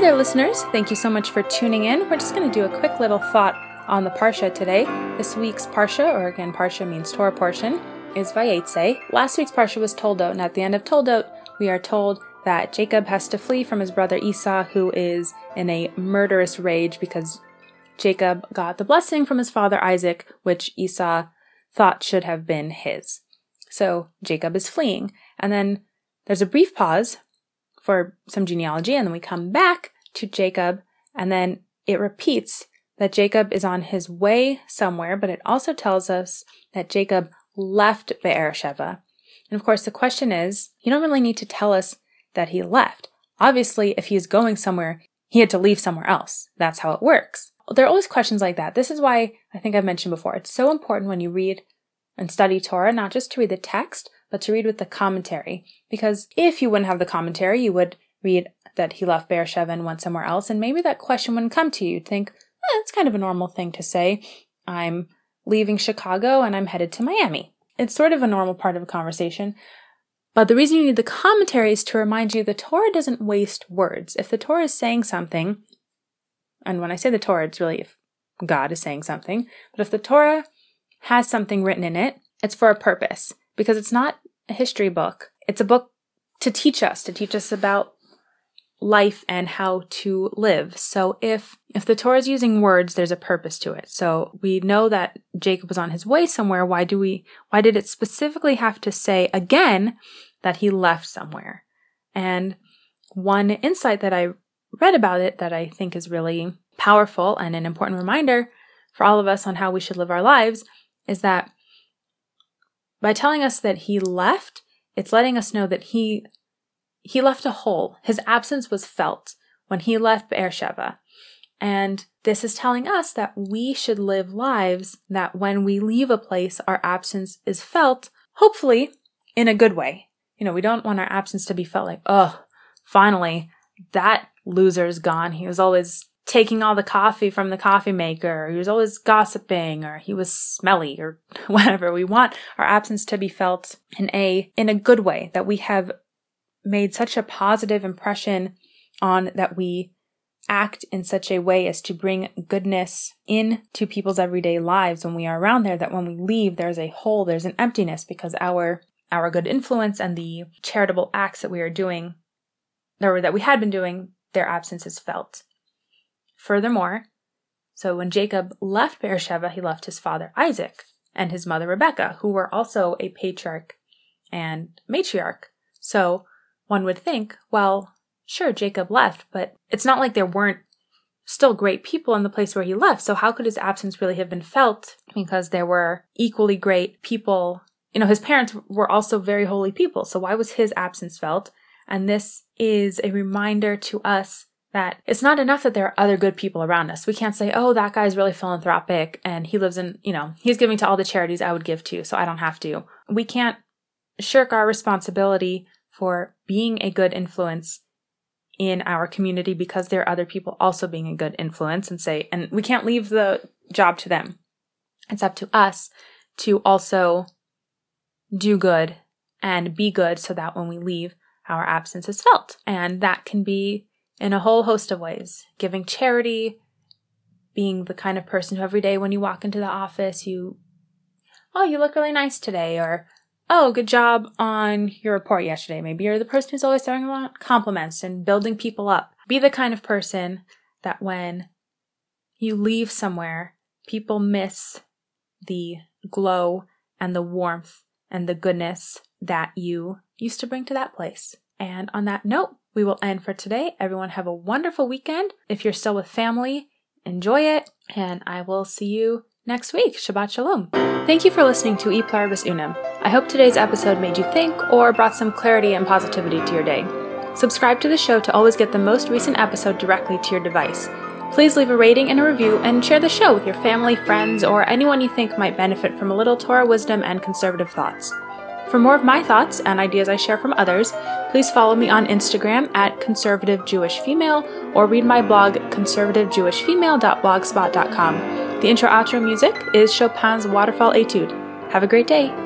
there, listeners. Thank you so much for tuning in. We're just going to do a quick little thought on the Parsha today. This week's Parsha, or again, Parsha means Torah portion, is Vayetze. Last week's Parsha was Toldot, and at the end of Toldot, we are told that Jacob has to flee from his brother Esau, who is in a murderous rage because Jacob got the blessing from his father Isaac, which Esau thought should have been his. So Jacob is fleeing. And then there's a brief pause for some genealogy, and then we come back to Jacob, and then it repeats that Jacob is on his way somewhere, but it also tells us that Jacob left Beersheba. And of course, the question is, you don't really need to tell us that he left. Obviously, if he's going somewhere, he had to leave somewhere else. That's how it works. There are always questions like that. This is why I think I've mentioned before. It's so important when you read and study Torah, not just to read the text, but to read with the commentary. Because if you wouldn't have the commentary, you would read that he left Beersheba and went somewhere else, and maybe that question wouldn't come to you. You'd think, eh, kind of a normal thing to say. I'm leaving Chicago and I'm headed to Miami. It's sort of a normal part of a conversation. But the reason you need the commentary is to remind you the Torah doesn't waste words. If the Torah is saying something, and when I say the Torah, it's really if God is saying something, but if the Torah has something written in it, it's for a purpose because it's not a history book. It's a book to teach us, to teach us about life and how to live. So if if the Torah is using words, there's a purpose to it. So we know that Jacob was on his way somewhere. Why do we why did it specifically have to say again that he left somewhere? And one insight that I read about it that I think is really powerful and an important reminder for all of us on how we should live our lives is that by telling us that he left, it's letting us know that he he left a hole. His absence was felt when he left Beersheba. And this is telling us that we should live lives that when we leave a place, our absence is felt, hopefully in a good way. You know, we don't want our absence to be felt like, oh, finally, that loser's gone. He was always taking all the coffee from the coffee maker, he was always gossiping, or he was smelly, or whatever. We want our absence to be felt in a in a good way, that we have made such a positive impression on that we act in such a way as to bring goodness into people's everyday lives when we are around there that when we leave there's a hole there's an emptiness because our our good influence and the charitable acts that we are doing or that we had been doing their absence is felt. Furthermore so when jacob left beersheba he left his father isaac and his mother rebekah who were also a patriarch and matriarch. So one would think, well, sure, Jacob left, but it's not like there weren't still great people in the place where he left. So how could his absence really have been felt? Because there were equally great people. You know, his parents were also very holy people. So why was his absence felt? And this is a reminder to us that it's not enough that there are other good people around us. We can't say, oh, that guy's really philanthropic and he lives in, you know, he's giving to all the charities I would give to, so I don't have to. We can't shirk our responsibility for being a good influence in our community because there are other people also being a good influence and say, and we can't leave the job to them. It's up to us to also do good and be good so that when we leave, our absence is felt. And that can be in a whole host of ways giving charity, being the kind of person who every day when you walk into the office, you, oh, you look really nice today, or oh, good job on your report yesterday. Maybe you're the person who's always throwing around compliments and building people up. Be the kind of person that when you leave somewhere, people miss the glow and the warmth and the goodness that you used to bring to that place. And on that note, we will end for today. Everyone have a wonderful weekend. If you're still with family, enjoy it, and I will see you next week. Shabbat Shalom. Thank you for listening to E Pluribus Unum. I hope today's episode made you think or brought some clarity and positivity to your day. Subscribe to the show to always get the most recent episode directly to your device. Please leave a rating and a review and share the show with your family, friends, or anyone you think might benefit from a little Torah wisdom and conservative thoughts. For more of my thoughts and ideas I share from others, please follow me on Instagram at conservative Jewish female or read my blog conservativejewishfemale.blogspot.com. The intro outro music is Chopin's Waterfall Etude. Have a great day.